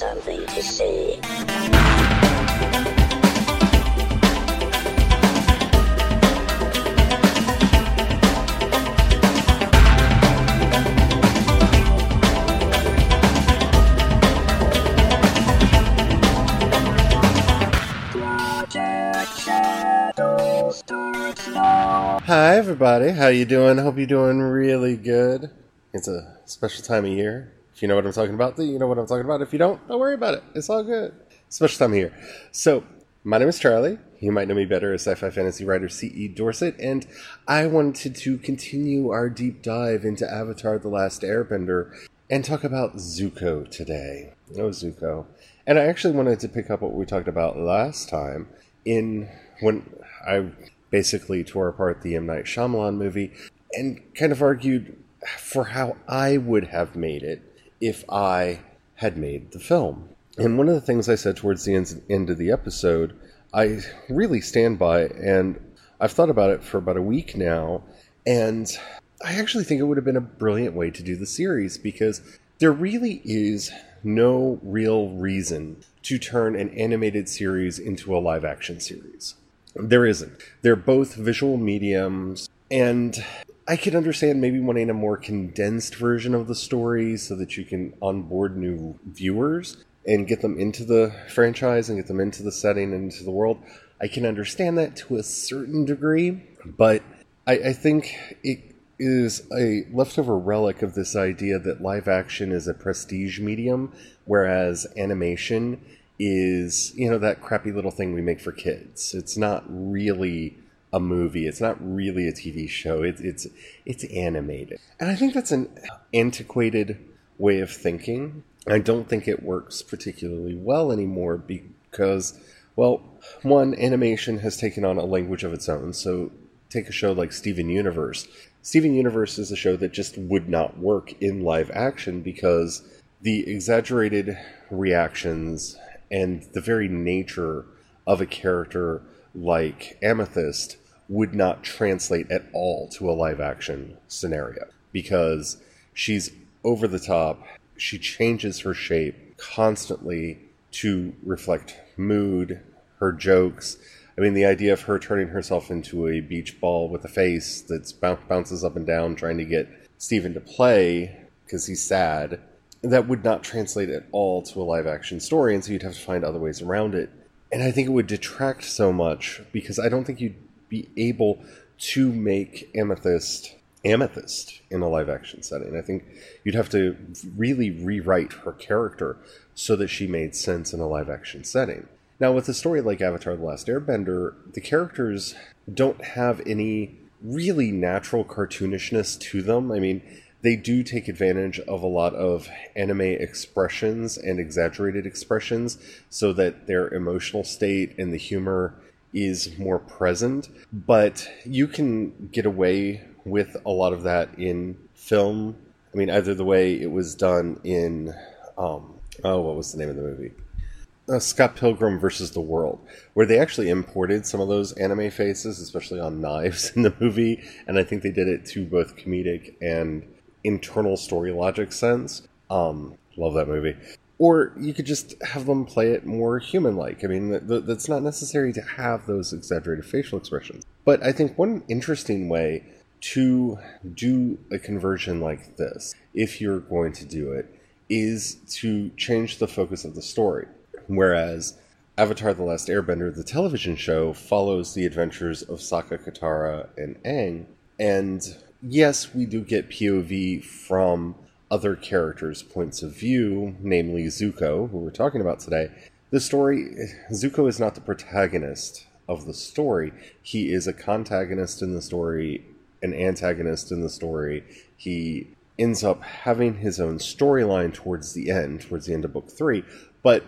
something to say. Hi everybody, how you doing? Hope you're doing really good. It's a special time of year. You know what I'm talking about, you know what I'm talking about. If you don't, don't worry about it. It's all good. Special time year. So, my name is Charlie. You might know me better as sci-fi fantasy writer C.E. Dorset, and I wanted to continue our deep dive into Avatar: The Last Airbender and talk about Zuko today. Oh, Zuko. And I actually wanted to pick up what we talked about last time in when I basically tore apart the M. Night Shyamalan movie and kind of argued for how I would have made it if I had made the film. And one of the things I said towards the end, of the episode, I really stand by, and I've thought about it for about a week now, and I actually think it would have been a brilliant way to do the series because there really is no real reason to turn an animated series into a live action series. There isn't. They're both visual mediums, and I could understand maybe wanting a more condensed version of the story so that you can onboard new viewers and get them into the franchise and get them into the setting and into the world. I can understand that to a certain degree, but I, I think it is a leftover relic of this idea that live action is a prestige medium, whereas animation is, you know, that crappy little thing we make for kids. It's not really a movie. It's not really a TV show. It's it's it's animated, and I think that's an antiquated way of thinking. I don't think it works particularly well anymore because, well, one animation has taken on a language of its own. So take a show like Steven Universe. Steven Universe is a show that just would not work in live action because the exaggerated reactions and the very nature of a character like Amethyst would not translate at all to a live action scenario because she's over the top. She changes her shape constantly to reflect mood, her jokes. I mean, the idea of her turning herself into a beach ball with a face that bounces up and down trying to get Steven to play because he's sad, that would not translate at all to a live action story, and so you'd have to find other ways around it. And I think it would detract so much because I don't think you'd be able to make Amethyst Amethyst in a live action setting. I think you'd have to really rewrite her character so that she made sense in a live action setting. Now, with a story like Avatar The Last Airbender, the characters don't have any really natural cartoonishness to them. I mean, they do take advantage of a lot of anime expressions and exaggerated expressions so that their emotional state and the humor is more present. But you can get away with a lot of that in film. I mean, either the way it was done in, um, oh, what was the name of the movie? Uh, Scott Pilgrim versus the World, where they actually imported some of those anime faces, especially on knives in the movie, and I think they did it to both comedic and internal story logic sense. Um, love that movie. Or you could just have them play it more human like. I mean, th- th- that's not necessary to have those exaggerated facial expressions. But I think one interesting way to do a conversion like this, if you're going to do it, is to change the focus of the story. Whereas Avatar The Last Airbender, the television show, follows the adventures of Sokka, Katara, and Aang. And yes, we do get POV from other characters' points of view, namely Zuko, who we're talking about today. The story, Zuko is not the protagonist of the story. He is a contagonist in the story, an antagonist in the story. He ends up having his own storyline towards the end, towards the end of book three, but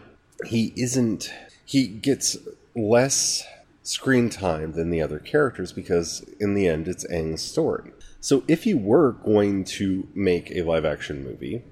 he isn't, he gets less screen time than the other characters because in the end it's Aang's story. So if you were going to make a live action movie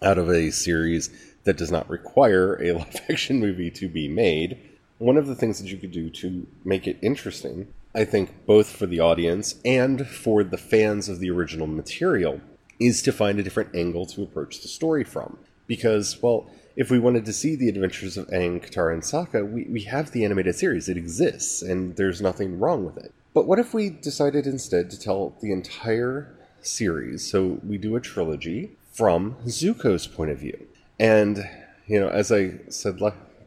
out of a series that does not require a live action movie to be made, one of the things that you could do to make it interesting, I think both for the audience and for the fans of the original material, is to find a different angle to approach the story from. Because, well, if we wanted to see the adventures of Aang, Katara, and Sokka, we, we have the animated series. It exists, and there's nothing wrong with it. But what if we decided instead to tell the entire series? So we do a trilogy from Zuko's point of view. And, you know, as I said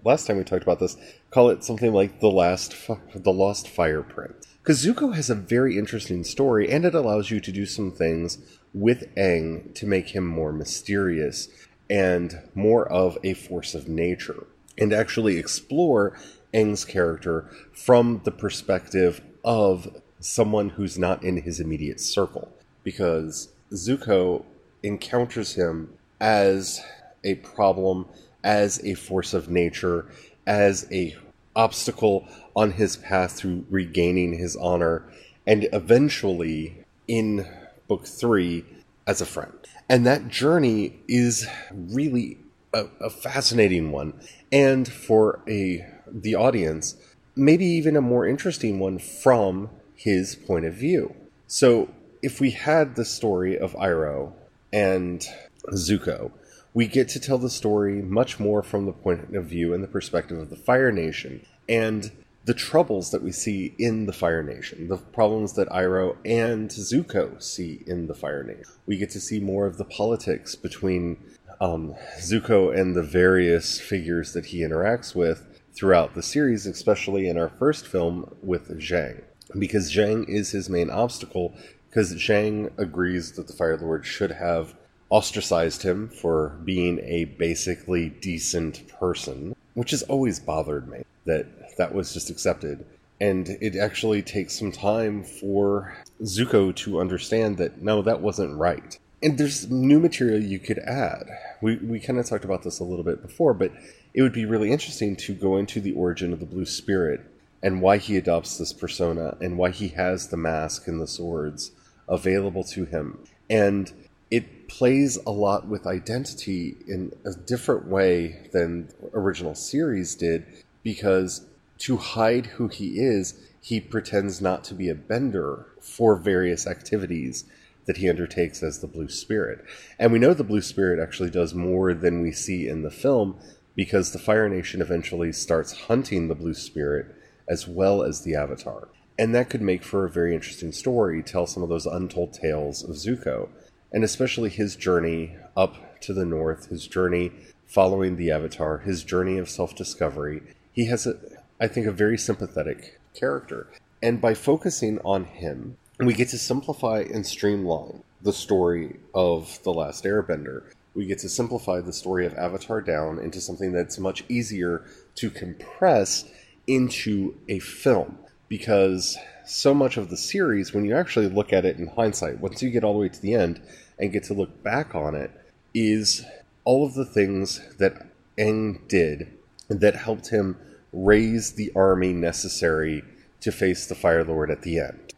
last time we talked about this, call it something like the last, the Lost Fire Prince. Because Zuko has a very interesting story, and it allows you to do some things with Aang to make him more mysterious and more of a force of nature, and actually explore Aang's character from the perspective of someone who's not in his immediate circle. Because Zuko encounters him as a problem, as a force of nature, as a obstacle on his path to regaining his honor, and eventually in book three as a friend. And that journey is really a, a fascinating one. And for a the audience, maybe even a more interesting one from his point of view. So if we had the story of Iroh and Zuko, we get to tell the story much more from the point of view and the perspective of the Fire Nation and the troubles that we see in the Fire Nation, the problems that Iroh and Zuko see in the Fire Nation. We get to see more of the politics between um, Zuko and the various figures that he interacts with throughout the series, especially in our first film with Zhang. Because Zhang is his main obstacle, because Zhang agrees that the Fire Lord should have ostracized him for being a basically decent person, which has always bothered me that that was just accepted. And it actually takes some time for Zuko to understand that no, that wasn't right. And there's new material you could add. We, we kind of talked about this a little bit before, but it would be really interesting to go into the origin of the Blue Spirit and why he adopts this persona and why he has the mask and the swords available to him. And it plays a lot with identity in a different way than the original series did because to hide who he is, he pretends not to be a bender for various activities that he undertakes as the Blue Spirit. And we know the Blue Spirit actually does more than we see in the film because the Fire Nation eventually starts hunting the Blue Spirit as well as the Avatar. And that could make for a very interesting story, tell some of those untold tales of Zuko and especially his journey up to the north, his journey following the Avatar, his journey of self discovery. He has, a, I think, a very sympathetic character. And by focusing on him, we get to simplify and streamline the story of The Last Airbender. We get to simplify the story of Avatar down into something that's much easier to compress into a film because so much of the series, when you actually look at it in hindsight, once you get all the way to the end and get to look back on it, is all of the things that Aang did that helped him raise the army necessary to face the Fire Lord at the end.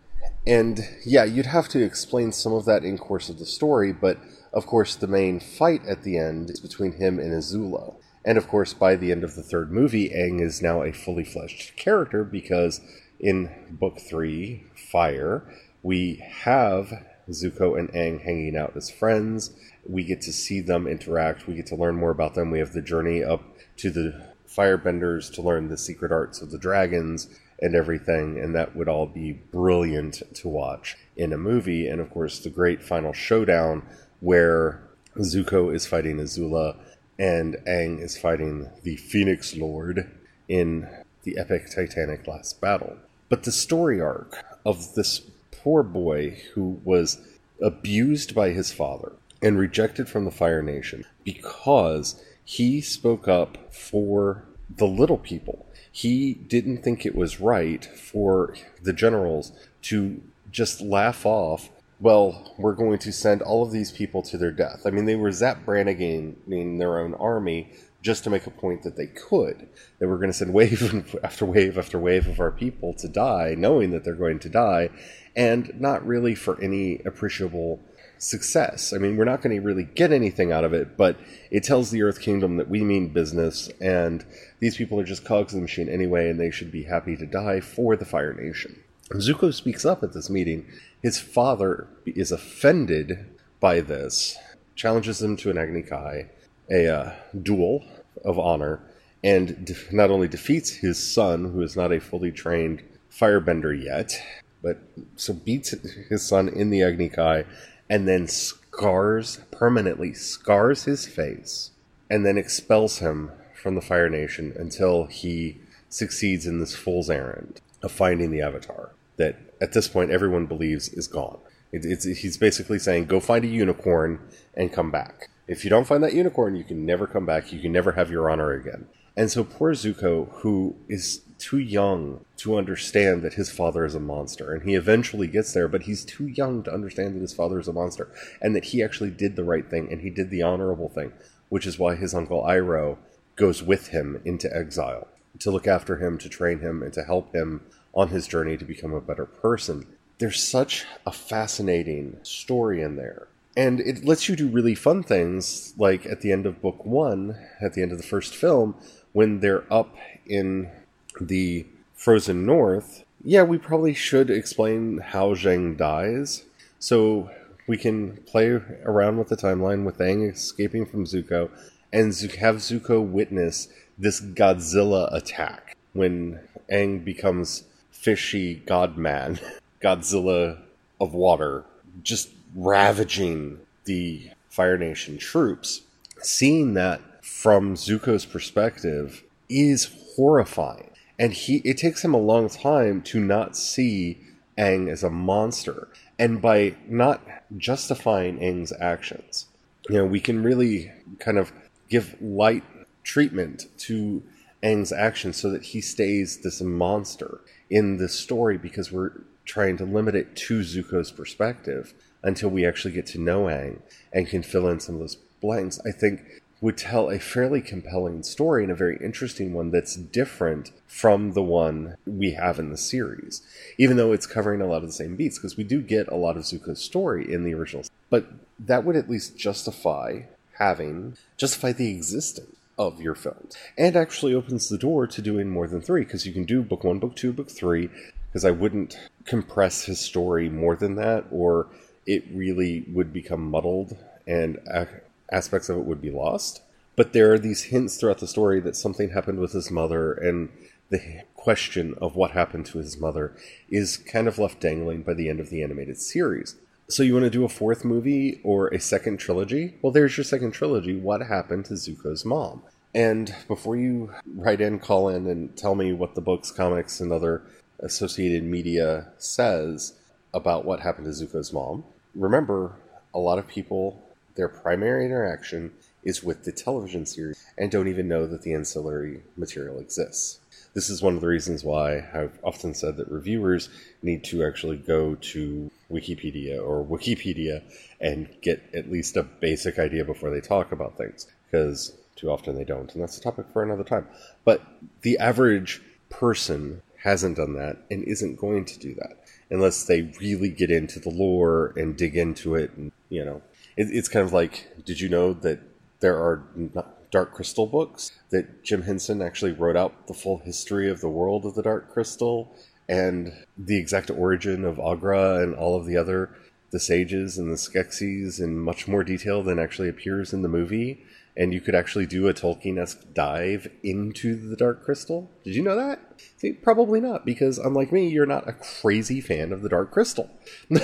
And yeah, you'd have to explain some of that in course of the story, but of course the main fight at the end is between him and Azula. And of course, by the end of the third movie, Aang is now a fully fleshed character because in book three, Fire, we have Zuko and Aang hanging out as friends. We get to see them interact. We get to learn more about them. We have the journey up to the firebenders to learn the secret arts of the dragons and everything, and that would all be brilliant to watch in a movie. And of course, the great final showdown where Zuko is fighting Azula and Aang is fighting the Phoenix Lord in the epic Titanic last battle. But the story arc of this poor boy who was abused by his father and rejected from the Fire Nation because he spoke up for the little people. He didn't think it was right for the generals to just laugh off well, we're going to send all of these people to their death. I mean, they were Zapp Brannigan their own army just to make a point that they could. That we're going to send wave after wave after wave of our people to die, knowing that they're going to die, and not really for any appreciable success. I mean, we're not going to really get anything out of it, but it tells the Earth Kingdom that we mean business, and these people are just cogs in the machine anyway, and they should be happy to die for the Fire Nation. Zuko speaks up at this meeting. His father is offended by this, challenges him to an Agni Kai, a uh, duel of honor and de- not only defeats his son, who is not a fully trained firebender yet, but so beats his son in the Agni Kai and then scars, permanently scars his face, and then expels him from the Fire Nation until he succeeds in this fool's errand of finding the Avatar that at this point everyone believes is gone. It, it's, he's basically saying, go find a unicorn and come back. If you don't find that unicorn, you can never come back. You can never have your honor again. And so poor Zuko, who is too young to understand that his father is a monster, and he eventually gets there, but he's too young to understand that his father is a monster, and that he actually did the right thing, and he did the honorable thing, which is why his uncle Iroh goes with him into exile to look after him, to train him, and to help him on his journey to become a better person. There's such a fascinating story in there. And it lets you do really fun things, like at the end of book one, at the end of the first film, when they're up in the frozen north, yeah, we probably should explain how Zhang dies. So we can play around with the timeline with Aang escaping from Zuko and have Zuko witness this Godzilla attack when Aang becomes fishy godman, Godzilla of water, just ravaging the Fire Nation troops. Seeing that from Zuko's perspective is horrifying. And he it takes him a long time to not see Aang as a monster. And by not justifying Aang's actions, you know, we can really kind of give light treatment to Aang's actions so that he stays this monster in this story because we're trying to limit it to Zuko's perspective until we actually get to know Aang and can fill in some of those blanks. I think would tell a fairly compelling story and a very interesting one that's different from the one we have in the series, even though it's covering a lot of the same beats, because we do get a lot of Zuko's story in the original. But that would at least justify having, justify the existence of your films, and actually opens the door to doing more than three, because you can do book one, book two, book three, because I wouldn't compress his story more than that, or it really would become muddled and aspects of it would be lost. But there are these hints throughout the story that something happened with his mother, and the question of what happened to his mother is kind of left dangling by the end of the animated series. So, you want to do a fourth movie or a second trilogy? Well, there's your second trilogy. What happened to Zuko's mom? And before you write in, call in, and tell me what the books, comics, and other associated media says about what happened to Zuko's mom, remember a lot of people their primary interaction is with the television series and don't even know that the ancillary material exists. This is one of the reasons why I've often said that reviewers need to actually go to Wikipedia or Wikipedia and get at least a basic idea before they talk about things, because too often they don't, and that's a topic for another time. But the average person hasn't done that and isn't going to do that unless they really get into the lore and dig into it and, you know, it, it's kind of like, did you know that there are Dark Crystal books that Jim Henson actually wrote out the full history of the world of the Dark Crystal and the exact origin of Aughra and all of the other the sages and the Skeksis in much more detail than actually appears in the movie. And you could actually do a Tolkien-esque dive into the Dark Crystal. Did you know that? See, probably not, because unlike me, you're not a crazy fan of the Dark Crystal.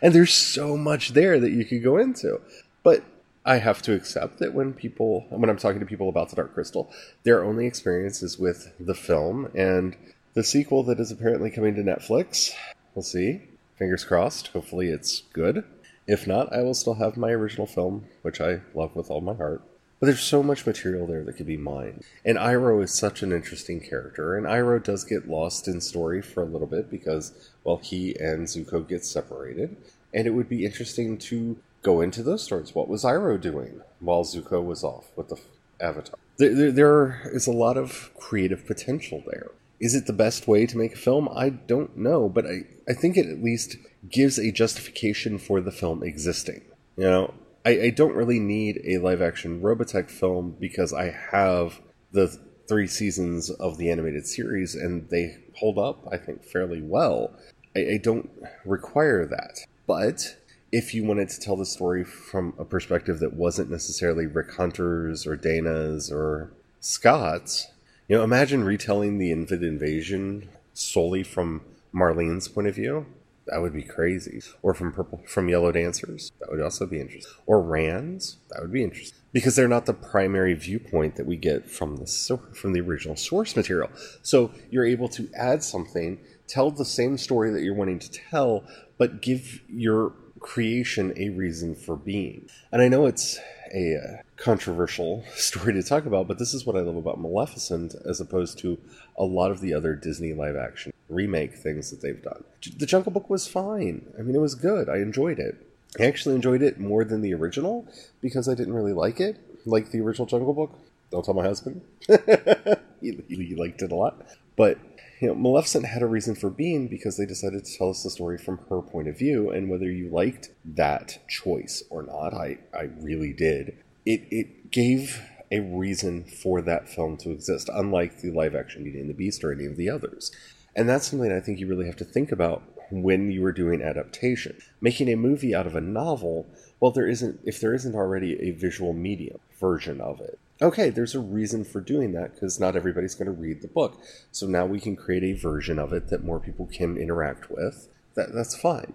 And there's so much there that you could go into. But I have to accept that when people, when I'm talking to people about The Dark Crystal, their only experience is with the film and the sequel that is apparently coming to Netflix. We'll see. Fingers crossed. Hopefully it's good. If not, I will still have my original film, which I love with all my heart. But there's so much material there that could be mined. And Iroh is such an interesting character, and Iroh does get lost in story for a little bit because, well, he and Zuko get separated. And it would be interesting to go into those stories. What was Iroh doing while Zuko was off with the Avatar? There, there, there is a lot of creative potential there. Is it the best way to make a film? I don't know, but I, I think it at least gives a justification for the film existing. You know, I, I don't really need a live action Robotech film because I have the three seasons of the animated series and they hold up, I think, fairly well. I, I don't require that. But if you wanted to tell the story from a perspective that wasn't necessarily Rick Hunter's or Dana's or Scott's, you know, imagine retelling the Invid Invasion solely from Marlene's point of view. That would be crazy. Or from Purple, from Yellow Dancers. That would also be interesting. Or Rand's. That would be interesting because they're not the primary viewpoint that we get from the from the original source material. So you're able to add something, tell the same story that you're wanting to tell, but give your creation a reason for being. And I know it's a uh, controversial story to talk about, but this is what I love about Maleficent as opposed to a lot of the other Disney live action remake things that they've done. The Jungle Book was fine. I mean, it was good. I enjoyed it. I actually enjoyed it more than the original because I didn't really like it, like the original Jungle Book. Don't tell my husband. he, he liked it a lot. But you know, Maleficent had a reason for being because they decided to tell us the story from her point of view, and whether you liked that choice or not, I, I really did. It it gave a reason for that film to exist, unlike the live action Beauty and the Beast or any of the others. And that's something I think you really have to think about when you are doing adaptation. Making a movie out of a novel, well, there isn't if there isn't already a visual medium version of it okay, there's a reason for doing that because not everybody's going to read the book. So now we can create a version of it that more people can interact with. That that's fine.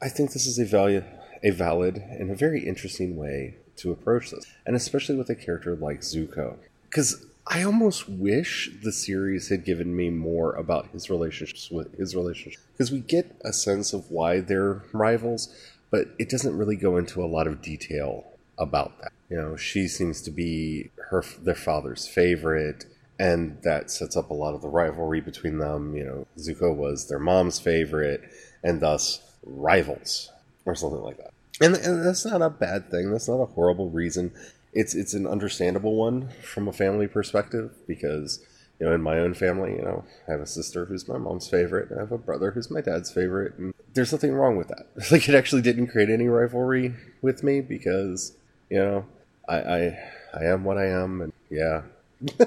I think this is a value, a valid and a very interesting way to approach this, and especially with a character like Zuko, because I almost wish the series had given me more about his relationships with his relationship, because we get a sense of why they're rivals, but it doesn't really go into a lot of detail about that. You know, she seems to be her their father's favorite, and that sets up a lot of the rivalry between them. You know, Zuko was their mom's favorite, and thus rivals, or something like that. And, and that's not a bad thing. That's not a horrible reason. It's it's an understandable one from a family perspective because you know, in my own family, you know, I have a sister who's my mom's favorite, and I have a brother who's my dad's favorite, and there's nothing wrong with that. Like, it actually didn't create any rivalry with me because, you know, I, I, I am what I am, and yeah.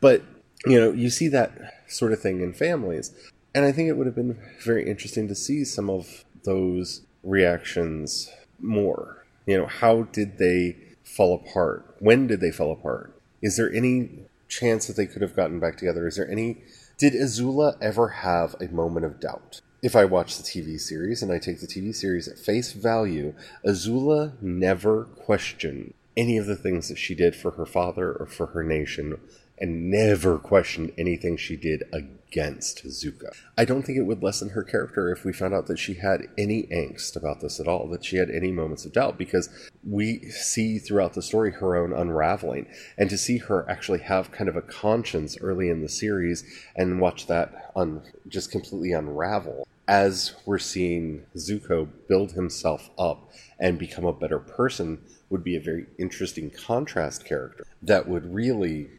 but you know, you see that sort of thing in families, and I think it would have been very interesting to see some of those reactions more. You know, how did they fall apart? When did they fall apart? Is there any chance that they could have gotten back together? Is there any? Did Azula ever have a moment of doubt? If I watch the TV series and I take the TV series at face value, Azula never questioned any of the things that she did for her father or for her nation and never questioned anything she did against Zuko. I don't think it would lessen her character if we found out that she had any angst about this at all, that she had any moments of doubt, because we see throughout the story her own unraveling. And to see her actually have kind of a conscience early in the series and watch that un- just completely unravel as we're seeing Zuko build himself up and become a better person would be a very interesting contrast character that would really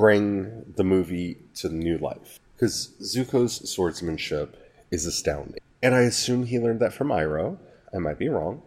bring the movie to new life. Because Zuko's swordsmanship is astounding. And I assume he learned that from Iroh. I might be wrong.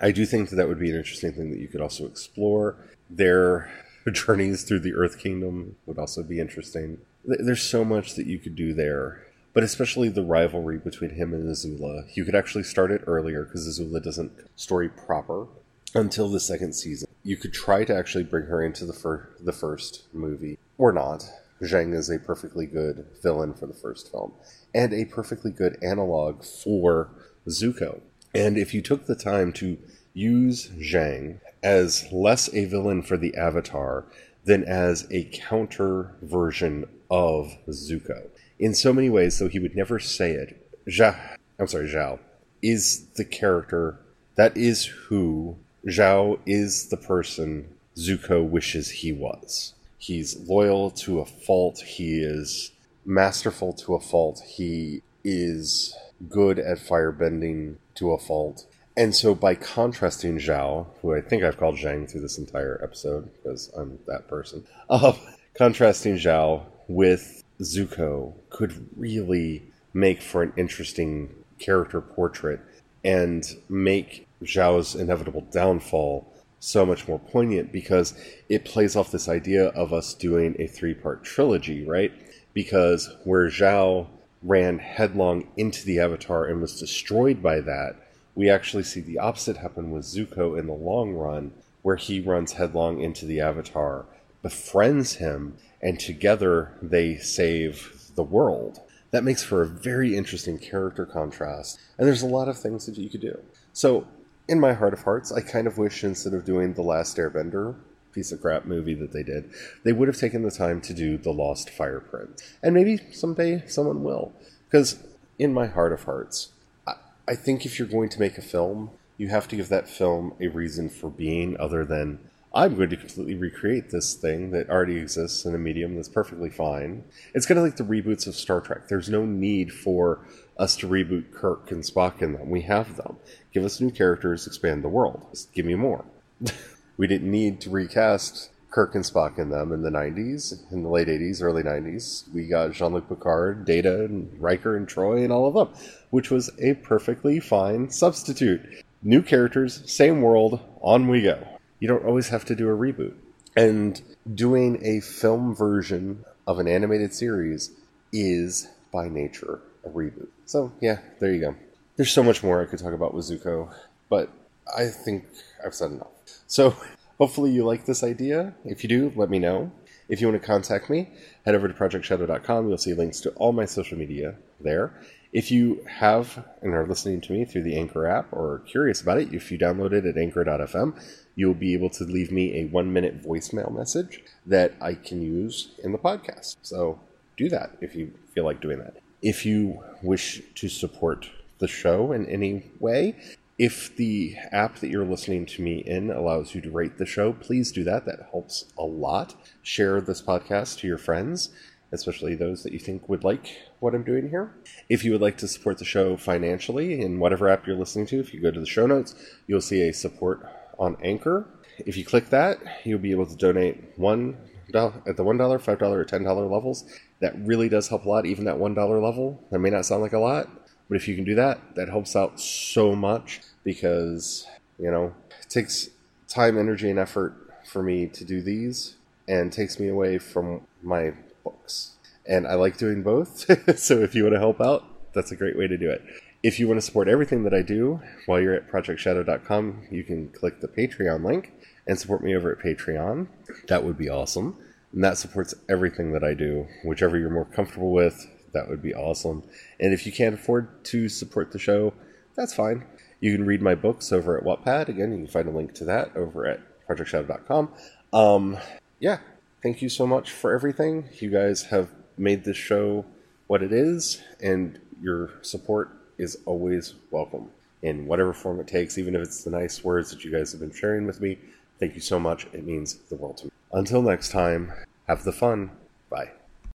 I do think that, that would be an interesting thing that you could also explore. Their journeys through the Earth Kingdom would also be interesting. There's so much that you could do there but especially the rivalry between him and Azula. You could actually start it earlier because Azula doesn't story proper until the second season. You could try to actually bring her into the fir- the first movie or not. Zhang is a perfectly good villain for the first film and a perfectly good analog for Zuko. And if you took the time to use Zhang as less a villain for the Avatar than as a counter version of Zuko, in so many ways, though he would never say it, Zhao, I'm sorry, Zhao, is the character that is who Zhao is the person Zuko wishes he was. He's loyal to a fault. He is masterful to a fault. He is good at firebending to a fault. And so by contrasting Zhao, who I think I've called Zhang through this entire episode because I'm that person, uh, contrasting Zhao with Zuko could really make for an interesting character portrait and make Zhao's inevitable downfall so much more poignant because it plays off this idea of us doing a three part trilogy, right? Because where Zhao ran headlong into the Avatar and was destroyed by that, we actually see the opposite happen with Zuko in the long run, where he runs headlong into the Avatar, befriends him, and together they save the world. That makes for a very interesting character contrast, and there's a lot of things that you could do. So, in my heart of hearts, I kind of wish instead of doing The Last Airbender, piece of crap movie that they did, they would have taken the time to do The Lost Fire Prince. And maybe someday someone will. Because, in my heart of hearts, I, I think if you're going to make a film, you have to give that film a reason for being other than I'm going to completely recreate this thing that already exists in a medium that's perfectly fine. It's kind of like the reboots of Star Trek. There's no need for us to reboot Kirk and Spock in them. We have them. Give us new characters, expand the world. Just give me more. we didn't need to recast Kirk and Spock in them in the 90s, in the late 80s, early 90s. We got Jean Luc Picard, Data, and Riker and Troi, and all of them, which was a perfectly fine substitute. New characters, same world, on we go you don't always have to do a reboot. And doing a film version of an animated series is, by nature, a reboot. So, yeah, there you go. There's so much more I could talk about with Zuko, but I think I've said enough. So, hopefully, you like this idea. If you do, let me know. If you want to contact me, head over to projectshadow.com. You'll see links to all my social media there. If you have and are listening to me through the Anchor app or curious about it, if you download it at anchor.fm, you'll be able to leave me a one minute voicemail message that I can use in the podcast. So do that if you feel like doing that. If you wish to support the show in any way, if the app that you're listening to me in allows you to rate the show, please do that. That helps a lot. Share this podcast to your friends, especially those that you think would like what I'm doing here. If you would like to support the show financially in whatever app you're listening to, if you go to the show notes, you'll see a support on Anchor. If you click that, you'll be able to donate one at the one dollar, five dollar, or ten dollar levels. That really does help a lot. Even that one dollar level, that may not sound like a lot, but if you can do that, that helps out so much because you know it takes time, energy, and effort for me to do these, and takes me away from my books. And I like doing both. so if you want to help out, that's a great way to do it. If you want to support everything that I do while you're at projectshadow.com, you can click the Patreon link and support me over at Patreon. That would be awesome. And that supports everything that I do, whichever you're more comfortable with. That would be awesome. And if you can't afford to support the show, that's fine. You can read my books over at Wattpad. Again, you can find a link to that over at projectshadow.com. Um, yeah, thank you so much for everything. You guys have made this show what it is, and your support is always welcome in whatever form it takes, even if it's the nice words that you guys have been sharing with me. Thank you so much. It means the world to me. Until next time, have the fun. Bye.